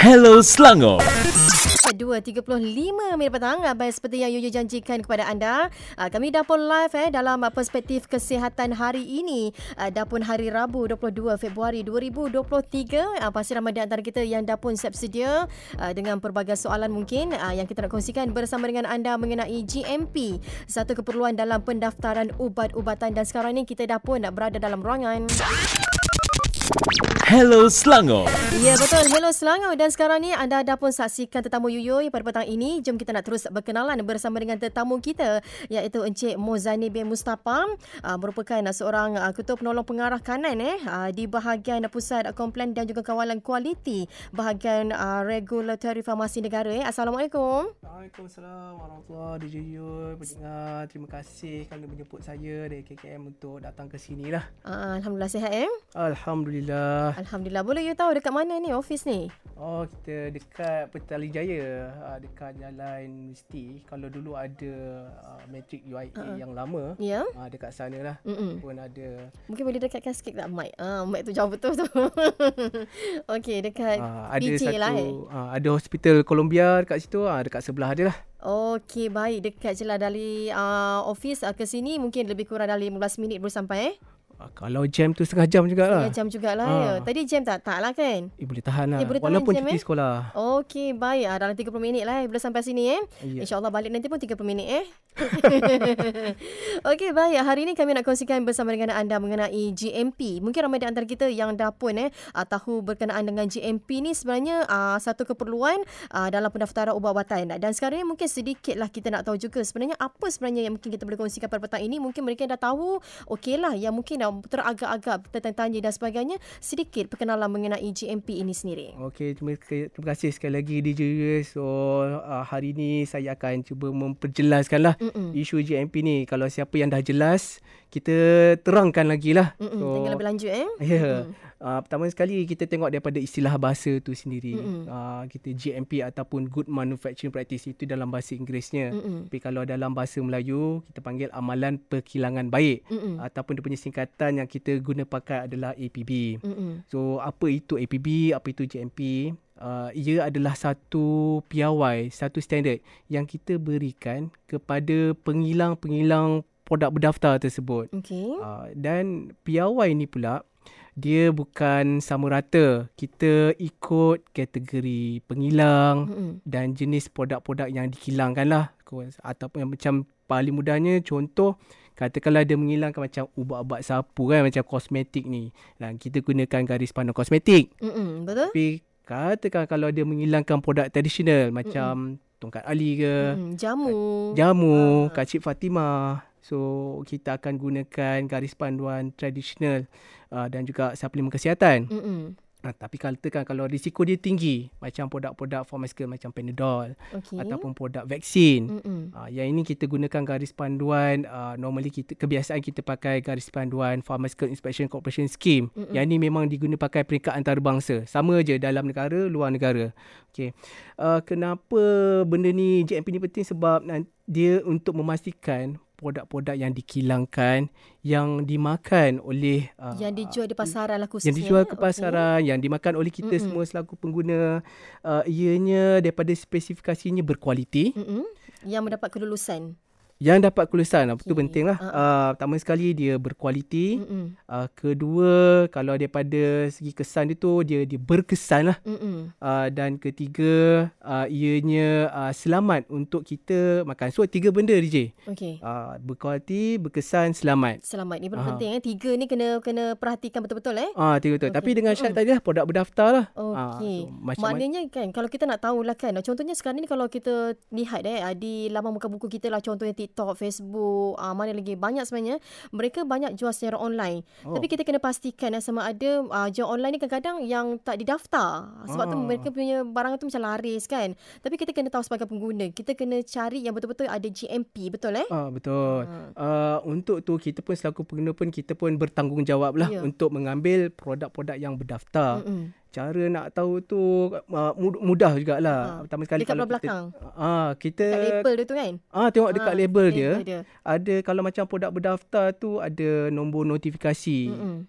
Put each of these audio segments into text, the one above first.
Hello Selangor. 2.35 minit petang Baik seperti yang Yuyu janjikan kepada anda. Uh, Kami dah pun live eh Dalam perspektif kesihatan hari ini. Dah pun hari Rabu 22 Februari 2023 uh, Pasti ramai di antara kita yang dah pun siap sedia uh, Dengan pelbagai soalan mungkin Yang kita nak kongsikan bersama dengan anda Mengenai GMP Satu keperluan dalam pendaftaran ubat-ubatan. Dan sekarang ni kita dah pun nak berada dalam ruangan Hello Selangor. Ya betul. Hello Selangor dan sekarang ni anda dah pun saksikan tetamu Yuyoy pada petang ini. Jom kita nak terus berkenalan bersama dengan tetamu kita iaitu Encik Mozani bin Mustafa uh, merupakan uh, seorang uh, ketua penolong pengarah kanan eh uh, di bahagian pusat komplain dan juga kawalan kualiti bahagian uh, regulatory farmasi negara eh. Assalamualaikum. Waalaikumsalam warahmatullahi DJ. Pendengar, terima kasih kerana menjemput saya dari KKM untuk datang ke sini lah. Uh, Alhamdulillah sihat eh. Alhamdulillah. Alhamdulillah. Boleh you tahu dekat mana ni office ni? Oh, kita dekat Petali Jaya, uh, dekat Jalan Universiti. Kalau dulu ada uh, Matric UIA uh-huh. yang lama, Ya. Yeah. uh, dekat sana lah. Mm-mm. Pun ada Mungkin boleh dekatkan sikit tak mic? Ah, mic tu jauh betul tu. Okey, dekat uh, ada PJ satu lah eh. uh, ada hospital Columbia dekat situ, uh, dekat sebelah dia lah. Okey, baik. Dekat je lah dari uh, office uh, ke sini mungkin lebih kurang dalam 15 minit baru sampai eh. Uh, kalau jam tu setengah jam jugalah. Setengah jam jugalah Ah. ya. Tadi jam tak? Tak lah kan? Eh, boleh tahan lah. Eh, boleh tahan Walaupun jam, cuti eh? sekolah. Okey, baik. Ah, dalam 30 minit lah eh. Bila sampai sini eh. Ya. InsyaAllah balik nanti pun 30 minit eh. Okey, baik. Hari ini kami nak kongsikan bersama dengan anda mengenai GMP. Mungkin ramai di antara kita yang dah pun eh ah, tahu berkenaan dengan GMP ni sebenarnya uh, satu keperluan uh, dalam pendaftaran ubat-ubatan. Dan sekarang ni mungkin sedikitlah kita nak tahu juga sebenarnya apa sebenarnya yang mungkin kita boleh kongsikan pada petang ini. Mungkin mereka dah tahu, okeylah yang mungkin dah teragak-agak tertanya dan sebagainya. Sedikit perkenalan mengenai GMP ini sendiri. Okey, terima, terima kasih sekali lagi DJ. So, uh, hari ni saya akan cuba memperjelaskan lah Mm-mm. isu GMP ni. Kalau siapa yang dah jelas, kita terangkan lagi lah. Mm-mm. Dengan lebih lanjut eh. Ya. Yeah. Uh, pertama sekali kita tengok daripada istilah bahasa tu sendiri. Uh, kita GMP ataupun Good Manufacturing Practice itu dalam bahasa Inggerisnya. Mm-mm. Tapi kalau dalam bahasa Melayu, kita panggil amalan perkilangan baik. Mm-mm. Ataupun dia punya singkatan yang kita guna pakai adalah APB. Mm-mm. So apa itu APB, apa itu GMP? Uh, ia adalah satu piawai, satu standard yang kita berikan kepada pengilang-pengilang produk berdaftar tersebut. Okey. Uh, dan piawai ni pula dia bukan sama rata. Kita ikut kategori pengilang Mm-mm. dan jenis produk-produk yang dikilangkan lah. Ataupun yang macam paling mudahnya contoh katakanlah dia menghilangkan macam ubat-ubat sapu kan macam kosmetik ni. Dan kita gunakan garis panel kosmetik. Mm-mm. Betul? Tapi katakan kalau dia menghilangkan produk tradisional macam tongkat ali ke, Mm-mm. Jamu. jamu, Kak Cik Fatimah. So kita akan gunakan garis panduan tradisional uh, dan juga suplemen kesihatan. Mm-mm. Uh, tapi katakan kalau risiko dia tinggi macam produk-produk pharmaceutical macam Panadol Okey. ataupun produk vaksin. Uh, yang ini kita gunakan garis panduan uh, normally kita kebiasaan kita pakai garis panduan Pharmaceutical Inspection Corporation Scheme. Mm-mm. Yang ini memang digunakan pakai peringkat antarabangsa. Sama je dalam negara, luar negara. Okey. Uh, kenapa benda ni GMP ni penting sebab dia untuk memastikan produk-produk yang dikilangkan yang dimakan oleh uh, Yang dijual di pasaran lah khususnya. yang dijual ke pasaran, yang dimakan oleh kita Mm-mm. semua selaku pengguna, uh, ianya daripada spesifikasinya berkualiti, Mm-mm. Yang mendapat kelulusan. Yang dapat kelulusan. Itu Okey. penting lah. Ah, Uh, pertama sekali dia berkualiti. Uh, kedua, kalau daripada segi kesan dia tu, dia, dia berkesan lah. Uh, dan ketiga, uh, ianya uh, selamat untuk kita makan. So, tiga benda DJ. Okey. Uh, berkualiti, berkesan, selamat. Selamat ni Aha. penting eh. Tiga ni kena kena perhatikan betul-betul eh. Ah, tiga betul. Okey. Tapi dengan syarat tadi lah, produk berdaftar lah. Ah, Okey. so, macam Maknanya kan kalau kita nak tahulah kan. Contohnya sekarang ni kalau kita lihat eh di laman muka buku kita lah contohnya TikTok, Facebook, ah, mana lagi banyak sebenarnya mereka banyak jual secara online. Oh. Tapi kita kena pastikan eh, sama ada ah, jual online ni kadang-kadang yang tak didaftar. Sebab tu Ah. mereka punya barang tu macam laris kan. Tapi kita kena tahu sebagai pengguna, kita kena cari yang betul-betul ada GMP, betul eh? Ah betul. Ah. Uh, untuk tu kita pun selaku pengguna pun kita pun bertanggungjawab lah Ya. untuk mengambil produk-produk yang berdaftar. Mm-mm. Cara nak tahu tu uh, mud- mudah jugalah. Ha. Pertama sekali Dekat belah kita belakang. ah kita Kat label dia tu kan? ah tengok dekat Ah, label dia, dia. ada kalau macam produk berdaftar tu ada nombor notifikasi.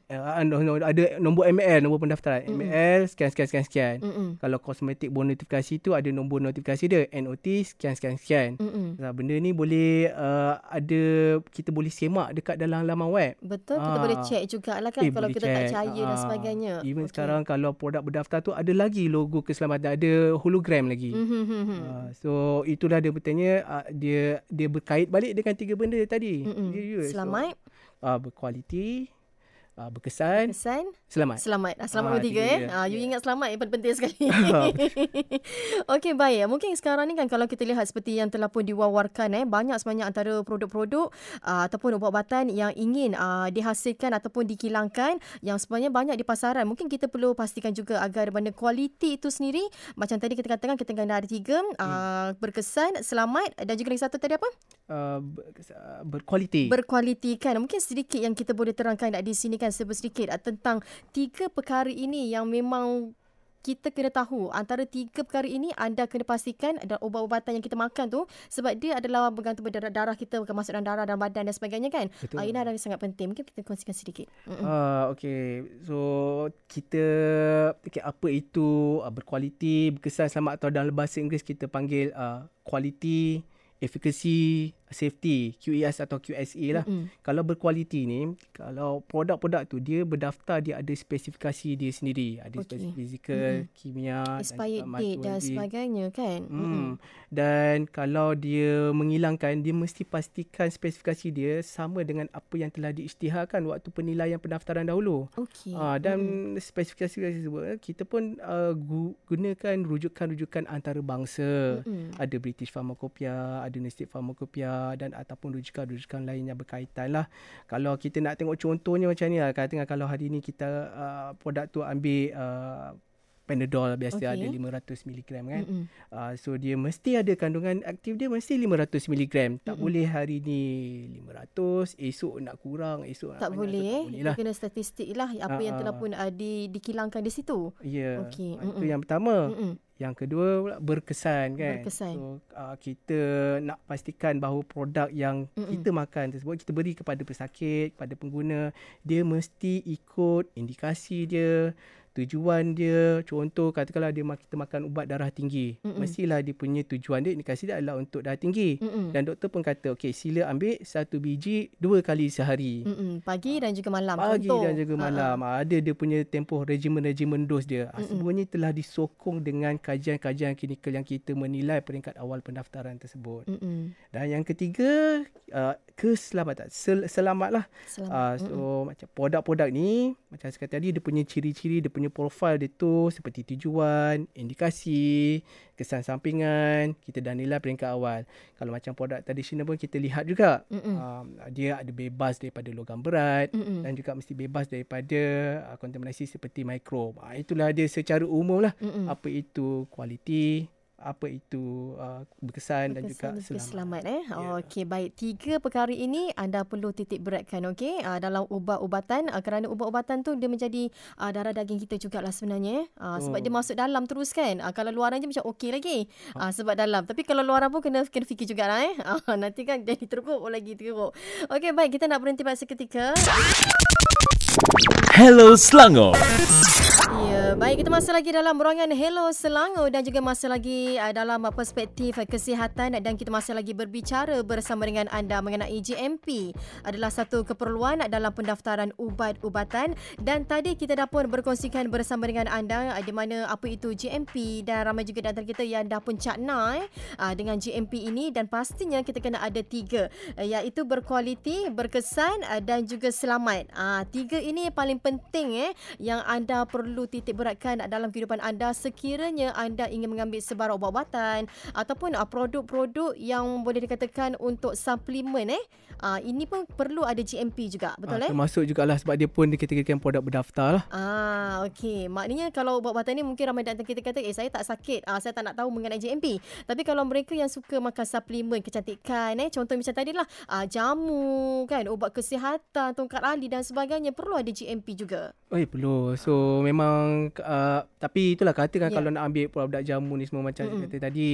Uh, ada nombor ML, nombor pendaftaran. Mm-mm. ML sekian sekian sekian sekian. Mm-mm. Kalau kosmetik bon notifikasi tu ada nombor notifikasi dia NOT sekian sekian sekian. Mm-mm. Nah, benda ni boleh uh, ada kita boleh semak dekat dalam laman web. Betul, kita Ah. boleh check jugalah kan Eh, kalau kita tak check. percaya dan Ah, sebagainya. Even Okey. sekarang kalau produk berdaftar tu ada lagi logo keselamatan, ada hologram lagi. Mm-hmm. Uh, so itulah dia bertanya uh, dia dia berkait balik dengan tiga benda tadi. Mm-mm. Ya, ya. Selamat, So, uh, berkualiti, uh, berkesan, kesan, selamat. Selamat. Ah, selamat Ah, ah, tiga tiga eh. Ah, you Ya. ingat selamat yang penting sekali. Okey baik. Mungkin sekarang ni kan kalau kita lihat seperti yang telah pun diwawarkan eh banyak sebanyak antara produk-produk uh, ataupun ubat-ubatan yang ingin uh, dihasilkan ataupun dikilangkan yang sebenarnya banyak di pasaran. Mungkin kita perlu pastikan juga agar mana kualiti itu sendiri macam tadi kita katakan kita kena ada tiga uh, berkesan, selamat dan juga lagi satu tadi apa? Uh, uh, berkualiti. berkualiti kan. Mungkin sedikit yang kita boleh terangkan di sini kan serba sedikit ah, tentang tiga perkara ini yang memang kita kena tahu antara tiga perkara ini anda kena pastikan ada ubat-ubatan yang kita makan tu sebab dia adalah bergantung pada darah kita bukan masuk dalam darah dalam badan dan sebagainya kan. Betul. Ah, ini adalah sangat penting. Mungkin kita kongsikan sedikit. Mm-mm. Ah, okay. So, kita okay, apa itu uh, berkualiti, berkesan selamat atau dalam bahasa Inggeris kita panggil uh, quality, efficacy, safety, QES atau QSA lah. Mm-mm. Kalau berkualiti ni, kalau produk-produk tu dia berdaftar dia ada spesifikasi dia sendiri. Ada okay. fizikal, kimia Expired juga date dan sebagainya kan. Mm-mm. Hmm. Dan kalau dia menghilangkan, dia mesti pastikan spesifikasi dia sama dengan apa yang telah diisytiharkan waktu penilaian pendaftaran dahulu. Okey. Ah dan spesifikasi tersebut kita pun uh, gu- gunakan rujukan-rujukan antarabangsa. Mm-mm. Ada British Pharmacopoeia, ada Nasdaq Pharmacopoeia dan ataupun rujukan-rujukan lain yang berkaitan lah. Kalau kita nak tengok contohnya macam ni lah. Katakan kalau hari ni kita uh, produk tu ambil uh, Panadol biasa Okey. ada 500 mg kan. Uh, so dia mesti ada kandungan aktif dia mesti 500 mg. Tak Mm-mm. boleh hari ni 500, esok nak kurang, esok nak Tak banyak. boleh eh. tak boleh lah. kena statistik lah apa yang Ah, telah ah. pun uh, di, dikilangkan di situ. Ya. Okey, Ah, Itu yang pertama. Mm-mm. Yang kedua pula berkesan kan. Berkesan. So uh, kita nak pastikan bahawa produk yang Mm-mm. Kita makan tersebut kita beri kepada pesakit, kepada pengguna, dia mesti ikut indikasi dia, tujuan dia. Contoh katakanlah dia kita makan ubat darah tinggi. Mm-mm. Mestilah dia punya tujuan dia indikasi dia adalah untuk darah tinggi. Mm-mm. Dan doktor pun kata, okey sila ambil satu biji dua kali sehari. Mm-mm. Pagi dan juga malam. Pagi Contoh. dan juga malam. Ha, Ada dia punya tempoh regimen-regimen dos dia. Ha, Mm-mm. semuanya telah disokong dengan kajian-kajian klinikal yang kita menilai peringkat awal pendaftaran tersebut. Mm-mm. Dan yang ketiga, uh, keselamatan. Sel- selamatlah. Selamat. Uh, so macam produk-produk ni, macam saya kata tadi, dia punya ciri-ciri, dia punya profil dia tu seperti tujuan, indikasi, kesan sampingan, kita dah nilai peringkat awal. Kalau macam produk tradisional pun kita lihat juga. Mm-mm. Um, dia ada bebas daripada logam berat Mm-mm. dan juga mesti bebas daripada uh, kontaminasi seperti mikrob. Uh, itulah dia secara umum lah Mm-mm. apa itu kualiti, apa itu uh, berkesan, dan juga Berkesan dan juga selamat. selamat eh. Oh, Okey, baik. Tiga perkara ini anda perlu titik beratkan okey uh, dalam ubat-ubatan uh, kerana ubat-ubatan tu dia menjadi uh, darah daging kita jugalah sebenarnya eh. Uh, sebab Oh. dia masuk dalam terus kan. Uh, kalau luaran je macam okey lagi. Uh, sebab dalam. Tapi kalau luaran pun kena kena fikir jugalah eh. Uh, nanti kan jadi teruk lagi teruk. Okey, baik. Kita nak berhenti pada seketika. Hello Selangor. Ya, baik kita masih lagi dalam ruangan Hello Selangor dan juga masih lagi uh, dalam perspektif kesihatan dan kita masih lagi berbicara bersama dengan anda mengenai GMP adalah satu keperluan dalam pendaftaran ubat-ubatan dan tadi kita dah pun berkongsikan bersama dengan anda uh, di mana apa itu GMP dan ramai juga di antara kita yang dah pun cakna eh, dengan GMP ini dan pastinya kita kena ada tiga uh, iaitu berkualiti, berkesan dan juga selamat. Uh, tiga ini paling penting eh yang anda perlu titik beratkan dalam kehidupan anda sekiranya anda ingin mengambil sebarang ubat-ubatan ataupun uh, produk-produk yang boleh dikatakan untuk suplemen eh. Uh, ini pun perlu ada GMP juga, betul Ah, eh? termasuk jugalah sebab dia pun dikategorikan produk berdaftar lah. Ah, okey. Maknanya kalau ubat-ubatan ni mungkin ramai di antara kita kata, eh saya tak sakit, ah, saya tak nak tahu mengenai GMP. Tapi kalau mereka yang suka makan suplemen kecantikan, eh, contoh macam tadi lah, ah, jamu, kan, ubat kesihatan, tongkat ali dan sebagainya, perlu ada GMP juga. Oh, perlu. So memang memang uh, tapi itulah katakan yeah. kalau nak ambil produk jamu ni semua macam Mm-mm. mm kata tadi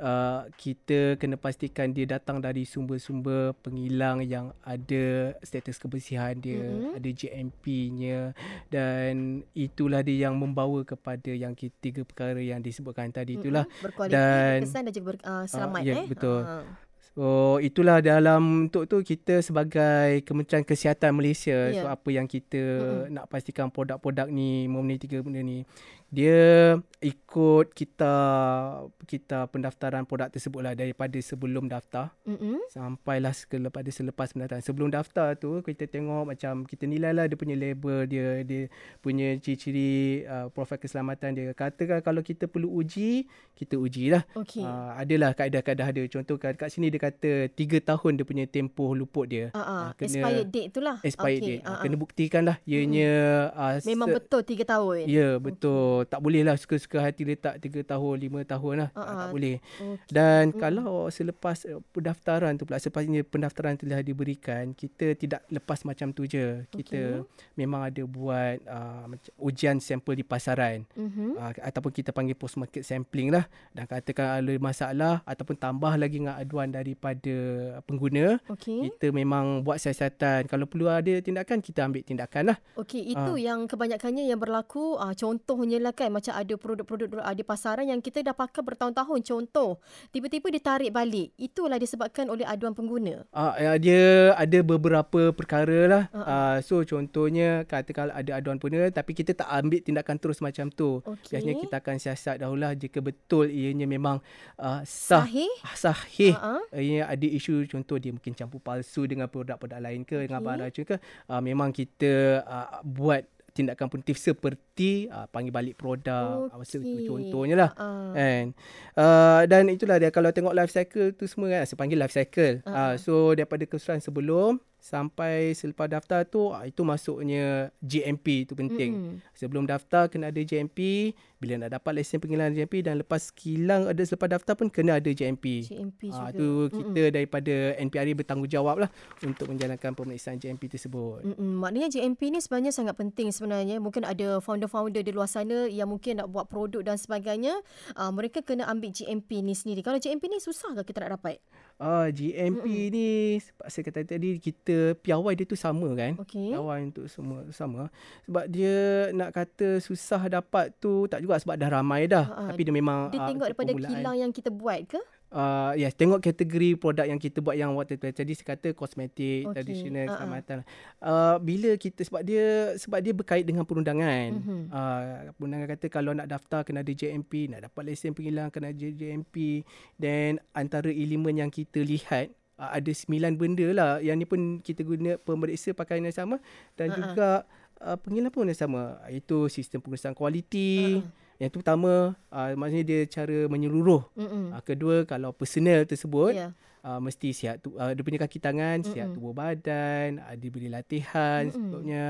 uh, kita kena pastikan dia datang dari sumber-sumber pengilang yang ada status kebersihan dia, Mm-mm. ada GMP-nya dan itulah dia yang membawa kepada yang tiga perkara yang disebutkan tadi itulah. Mm-mm. berkualiti, Dan- berkesan dan juga ber, uh, selamat ya, eh. betul. Ah. So itulah dalam untuk tu kita sebagai Kementerian Kesihatan Malaysia Ya. so apa yang kita Mm-mm. nak pastikan produk-produk ni memenuhi tiga benda ni dia ikut kita kita pendaftaran produk tersebut lah daripada sebelum daftar Mm-mm. sampailah pada selepas pendaftaran. Sebelum daftar tu kita tengok macam kita nilai lah dia punya label dia, dia punya ciri-ciri uh, profil keselamatan dia. Katakan kalau kita perlu uji, kita uji lah. Okey. Uh, adalah kaedah-kaedah dia. Contoh kat, kat sini dia kata 3 tahun dia punya tempoh luput dia. Ah, ah. ah, kena- expired date tu lah. Expired Okey, date. ah, Uh, ah. kena buktikan lah ianya uh, Memang betul 3 tahun. Ya betul. Tak boleh lah suka-suka hati letak 3 tahun, 5 tahun lah. Ah, Uh, ah. tak boleh. Okey. Dan Mm-mm. kalau selepas uh, pendaftaran tu pula, sepatutnya pendaftaran telah diberikan, kita tidak lepas macam tu je. Kita memang ada buat uh, ujian sampel di pasaran. Mhm. Uh, ataupun kita panggil post market sampling lah. Dan katakan ada masalah ataupun tambah lagi dengan aduan daripada pengguna, Okey. kita memang buat siasatan. Kalau perlu ada tindakan, kita ambil tindakan lah. Okey, itu yang kebanyakannya yang berlaku uh, contohnya lah kan macam ada produk-produk di pasaran yang kita dah pakai bertahun-tahun contoh. Tiba-tiba ditarik balik. Itulah disebabkan oleh aduan pengguna. Uh, dia ada beberapa perkara lah. Uh-uh. Uh, so contohnya katakan ada aduan pengguna tapi kita tak ambil tindakan terus macam tu. Okey. Biasanya kita akan siasat dahululah jika betul ianya memang uh, sah Sahih? sahih. Ha-ha. Uh, ia ada isu contoh dia mungkin campur palsu dengan produk-produk lain ke dengan Okey. bahan racun ke uh, memang kita uh, buat tindakan punitif seperti uh, panggil balik produk okay. Okey. contohnya lah Ah. kan uh, dan itulah dia kalau tengok life cycle tu semua kan saya panggil life cycle Ah, uh, uh, so daripada keseluruhan sebelum sampai selepas daftar tu uh, itu masuknya GMP tu penting Mm-mm. sebelum daftar kena ada GMP bila nak dapat lesen pengilang GMP dan lepas kilang ada selepas daftar pun kena ada GMP GMP Ah, juga. tu kita daripada NPRA bertanggungjawab lah untuk menjalankan pemeriksaan GMP tersebut. Mm-mm. Maknanya GMP ni sebenarnya sangat penting sebenarnya. Mungkin ada founder-founder di luar sana yang mungkin nak buat produk dan sebagainya. Uh, mereka kena ambil GMP ni sendiri. Kalau GMP ni susah ke kita nak dapat? Ah GMP Mm-mm. ni sebab saya kata tadi kita piawai dia tu sama kan. Okey. Piawai untuk semua sama. Sebab dia nak kata susah dapat tu tak juga sebab dah ramai dah. Ha. Tapi dia memang Dia ah, tengok daripada permulaan. kilang yang kita buat ke? Uh, yes, tengok kategori produk yang kita buat yang waktu tu tadi saya kata kosmetik, Okey, tradisional, ha-ha. keselamatan. Uh, bila kita sebab dia sebab dia berkait dengan perundangan. Mhm. Uh, perundangan kata kalau nak daftar kena ada JMP, nak dapat lesen pengilang kena ada JMP dan antara elemen yang kita lihat uh, ada sembilan benda lah yang ni pun kita guna pemeriksa pakaian yang sama dan Ha-ha. juga uh, pengilang pun yang sama iaitu sistem pengurusan kualiti Ha-ha. Yang tu pertama uh, maksudnya dia cara menyeluruh Mm-mm. Uh, kedua kalau personal tersebut Ya. uh, mesti sihat tu uh, dia punya kaki tangan sihat Mm-mm. tubuh badan uh, diberi latihan Mm-mm. sebelumnya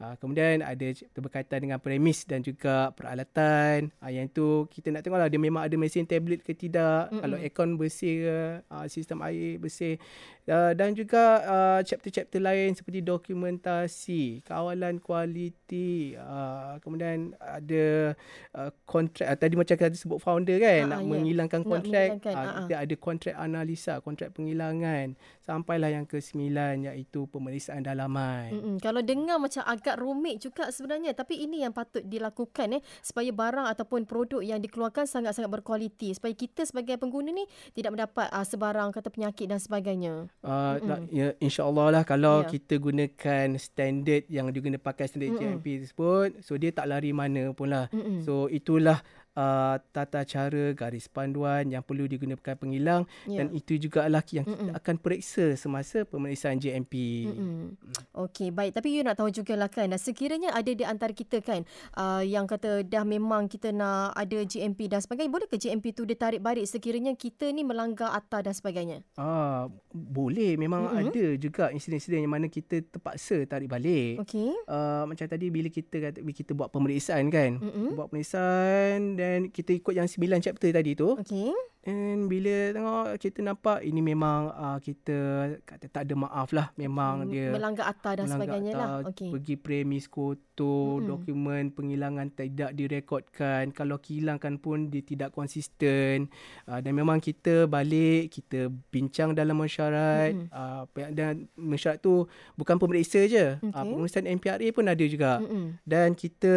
uh, kemudian ada berkaitan dengan premis dan juga peralatan uh, yang tu kita nak tengoklah dia memang ada mesin tablet ke tidak Mm-mm. kalau aircon bersih ke uh, sistem air bersih uh, dan juga uh, chapter-chapter lain seperti dokumentasi kawalan kualiti uh, kemudian ada uh, kontrak uh, tadi macam kita sebut founder kan Ha, nak ya. menghilangkan Nak kontrak menghilangkan, uh, ha. kita ada kontrak analisa kontrak penghilangan sampailah yang ke-9 iaitu pemeriksaan dalaman Mm-mm. Kalau dengar macam agak rumit juga sebenarnya tapi ini yang patut dilakukan eh supaya barang ataupun produk yang dikeluarkan sangat-sangat berkualiti supaya kita sebagai pengguna ni tidak mendapat uh, sebarang kata penyakit dan sebagainya. Uh, Mm-mm. nak- ya, InsyaAllah lah kalau Ya. kita gunakan standard yang diguna pakai standard. GMP tersebut so dia tak lari mana pun lah so itulah uh, tata cara garis panduan yang perlu digunakan pengilang Ya. dan itu juga lah yang kita Mm-mm. akan periksa semasa pemeriksaan GMP Mm-mm. Okey, baik. Tapi you nak tahu jugalah kan, sekiranya ada di antara kita kan uh, yang kata dah memang kita nak ada GMP dan sebagainya, boleh ke GMP tu ditarik balik sekiranya kita ni melanggar ATA dan sebagainya? Ah, boleh memang Mm-mm. ada juga insiden-insiden yang mana kita terpaksa tarik balik. Okey. Uh, macam tadi bila kita kata bila kita buat pemeriksaan kan. Mm-mm. Buat pemeriksaan dan kita ikut yang 9 chapter tadi tu. Okey. And bila tengok kita nampak ini memang uh, kita kata tak ada maaf lah. Memang Hmm, dia melanggar akta dan melanggar sebagainya lah. akta, Okey. Pergi premis kotor, Mm-mm. dokumen penghilangan tidak direkodkan. Kalau hilangkan pun dia tidak konsisten. Uh, dan memang kita balik, kita bincang dalam mesyuarat. Mm-mm. Uh, dan mesyuarat tu bukan pemeriksa je. Uh, Okey. pemeriksaan MPRA pun ada juga. Mm-mm. Dan kita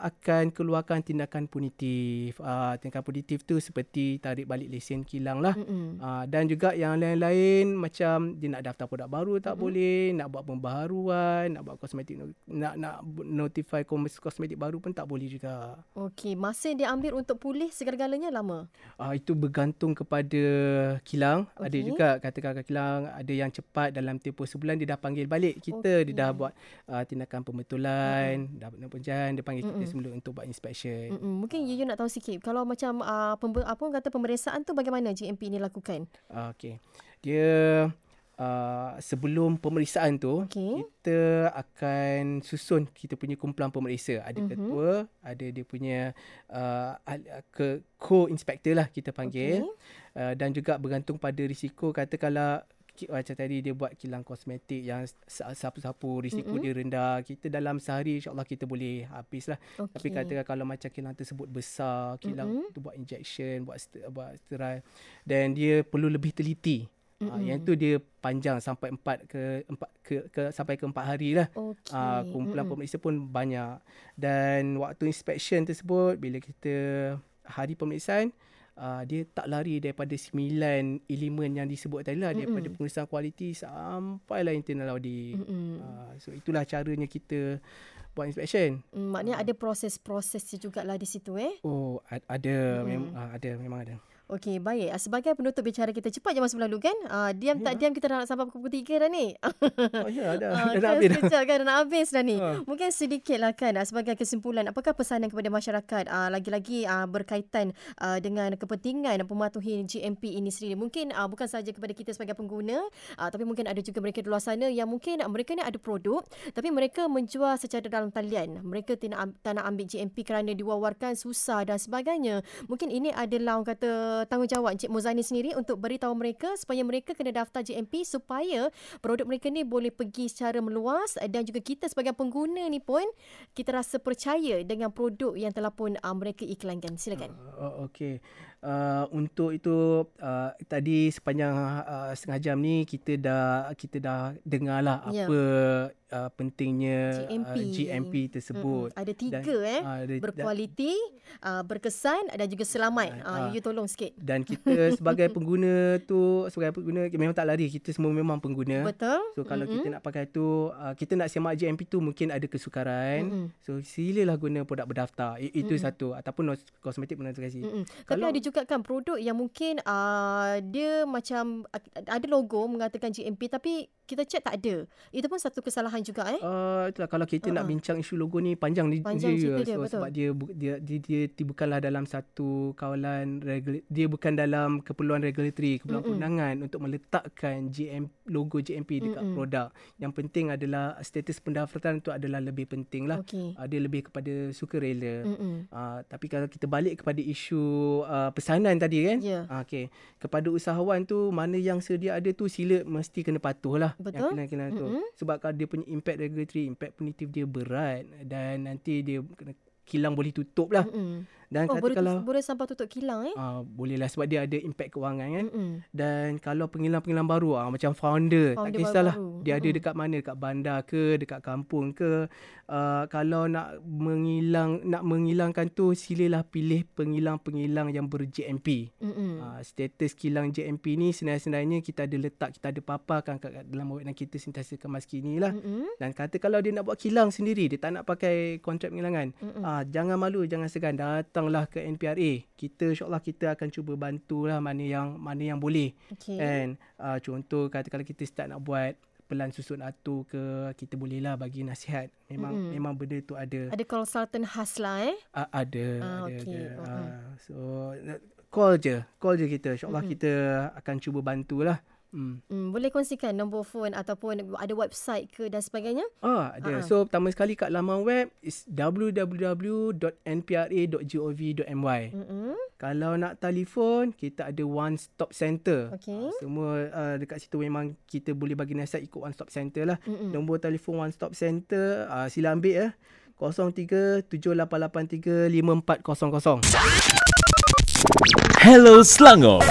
akan keluarkan tindakan punitif. Uh, tindakan punitif tu seperti tarik balik lesen kilang lah. Mm-mm. Uh, dan juga yang lain-lain macam dia nak daftar produk baru tak Mm-mm. boleh, nak buat pembaharuan, nak buat kosmetik nak nak notify kos- kosmetik baru pun tak boleh juga. Okey, masa yang dia ambil untuk pulih segala-galanya lama. Uh, itu bergantung kepada kilang. Ada Okey. juga katakan kilang ada yang cepat dalam tempoh sebulan dia dah panggil balik kita, dia dah buat uh, tindakan pembetulan, dah buat penjahan, dia panggil kita Mm-mm. semula untuk buat inspection. Mm-mm. Mungkin Yuyu nak tahu sikit. Kalau macam uh, pembe- apa kata pemeriksaan tu bagaimana GMP ni lakukan? Okey. Dia uh, sebelum pemeriksaan tu Okey. kita akan susun kita punya kumpulan pemeriksa. Ada Mhm. ketua, ada dia punya uh, ke co-inspector lah kita panggil. Okey. Uh, dan juga bergantung pada risiko katakanlah ki- macam tadi dia buat kilang kosmetik yang sa- sapu-sapu risiko Mm-mm. dia rendah kita dalam sehari insyaallah kita boleh habis lah Okey. tapi katakan kalau macam kilang tersebut besar, kilang Mm-mm. tu buat injection, buat buat sterile dan dia perlu lebih teliti. Uh, Mm-mm. yang tu dia panjang sampai empat ke empat ke, ke sampai ke empat hari lah. Okey. Uh, kumpulan Mm-mm. pemeriksa pun banyak dan waktu inspection tersebut bila kita hari pemeriksaan uh, dia tak lari daripada sembilan elemen yang disebut tadi lah daripada Mm-mm. pemeriksaan kualiti sampailah internal audit. Uh, so itulah caranya kita buat inspection. Mm, maknanya ada proses-proses jugalah di situ eh. Oh, ada Mm-mm. mem- uh, ada memang ada. Okey, baik. Ah, Sebagai penutup bicara kita cepat je masa berlalu kan? Ah, diam tak diam kita dah nak sampai pukul 3 dah ni. Oh ya, ada. Ah, dah nak habis dah. sekejap kan dah nak habis dah ni. Ah. Mungkin sedikit lah kan ah, sebagai kesimpulan. Apakah pesanan kepada masyarakat ah, lagi-lagi ah, berkaitan ah, dengan kepentingan mematuhi GMP ini sendiri. Mungkin ah, bukan sahaja kepada kita sebagai pengguna ah, tapi mungkin ada juga mereka di luar sana yang mungkin ah, mereka ni ada produk tapi mereka menjual secara dalam talian. Mereka tidak tak nak ambil GMP kerana diwawarkan susah dan sebagainya. Mungkin ini adalah orang kata tanggungjawab Encik Muzani sendiri untuk beritahu mereka supaya mereka kena daftar GMP supaya produk mereka ni boleh pergi secara meluas dan juga kita sebagai pengguna ni pun kita rasa percaya dengan produk yang telah pun uh, mereka iklankan. Silakan. Oh, okey. Uh, untuk itu uh, tadi sepanjang uh, setengah jam ni kita dah kita dah dengarlah Ya. apa uh, pentingnya GMP. uh, GMP tersebut. Mm-mm. Ada tiga Dan, eh. ah, ada- Berkualiti, uh, berkesan dan juga selamat. Uh, ah. you tolong sikit. Dan kita sebagai pengguna tu sebagai pengguna memang tak lari kita semua memang pengguna. Betul? So kalau Mm-mm. kita nak pakai tu uh, kita nak semak GMP tu mungkin ada kesukaran. Mm-mm. So silalah guna produk berdaftar. I, itu Mm-mm. satu ataupun kosmetik notifikasi. Mm-mm. Tapi Kalau- ada juga kan produk yang mungkin uh, dia macam ada logo mengatakan GMP tapi kita cek tak ada. Itu pun satu kesalahan juga eh. Uh, itulah kalau kita uh-huh. nak Uh-uh. bincang isu logo ni panjang Panjang cerita dia, so, betul. sebab dia, dia dia dia, dia bukanlah dalam satu kawalan regula- dia bukan dalam keperluan regulatory keperluan Mm-mm. perundangan untuk meletakkan GM logo GMP dekat Mm-mm. produk. Yang penting adalah status pendaftaran tu adalah lebih penting lah. Okey. Uh, dia lebih kepada sukarela. Mm-mm. Uh, tapi kalau kita balik kepada isu uh, pesanan tadi kan. Ya. Uh, okay. Kepada usahawan tu mana yang sedia ada tu sila mesti kena patuh lah. Betul. Yang kilang-kilang tu. Mm-mm. Sebab kalau dia punya impact regulatory, impact punitif dia berat dan nanti dia kena kilang boleh tutup lah. Mm-mm. Dan Oh, kata boleh, kalau boleh sampai tutup kilang eh? uh, boleh lah sebab dia ada impact kewangan kan. Mm-mm. Dan kalau pengilang-pengilang baru ah macam founder, Founder tak kisahlah dia ada Mm-mm. dekat mana dekat bandar ke dekat kampung ke uh, kalau nak mengilang nak menghilangkan tu silalah pilih pengilang-pengilang yang ber-JMP. Mm-mm. Uh, status kilang JMP ni sebenarnya kita ada letak kita ada paparkan kat, kat dalam webinar kita sentiasa kemas kini lah. Mm-mm. Dan kata kalau dia nak buat kilang sendiri, dia tak nak pakai kontrak pengilangan. Mm-mm. Ah, jangan malu, jangan segan. Datanglah ke NPRA. Kita insyaAllah kita akan cuba bantulah mana yang mana yang boleh. Okey. And uh, contoh kata kalau kita start nak buat pelan susun atur ke, kita bolehlah bagi nasihat. Memang Mm-mm. memang benda tu ada. Ada consultant khas lah eh? Uh, ada, Ah, ada, okey. ada. Ah, so call je, call je kita. InsyaAllah Mm-mm. kita akan cuba bantulah. Hmm. Hmm, boleh kongsikan nombor phone ataupun ada website ke dan sebagainya? Ah, ada. Ha-ha. So pertama sekali kat laman web is www.npra.gov.my. Mm-mm. Kalau nak telefon, kita ada one stop center. Okey. Semua uh, dekat situ memang kita boleh bagi nasihat ikut one stop center lah. Mm-mm. Nombor telefon one stop center uh, sila ambil ya. 0378835400. Hello Selangor.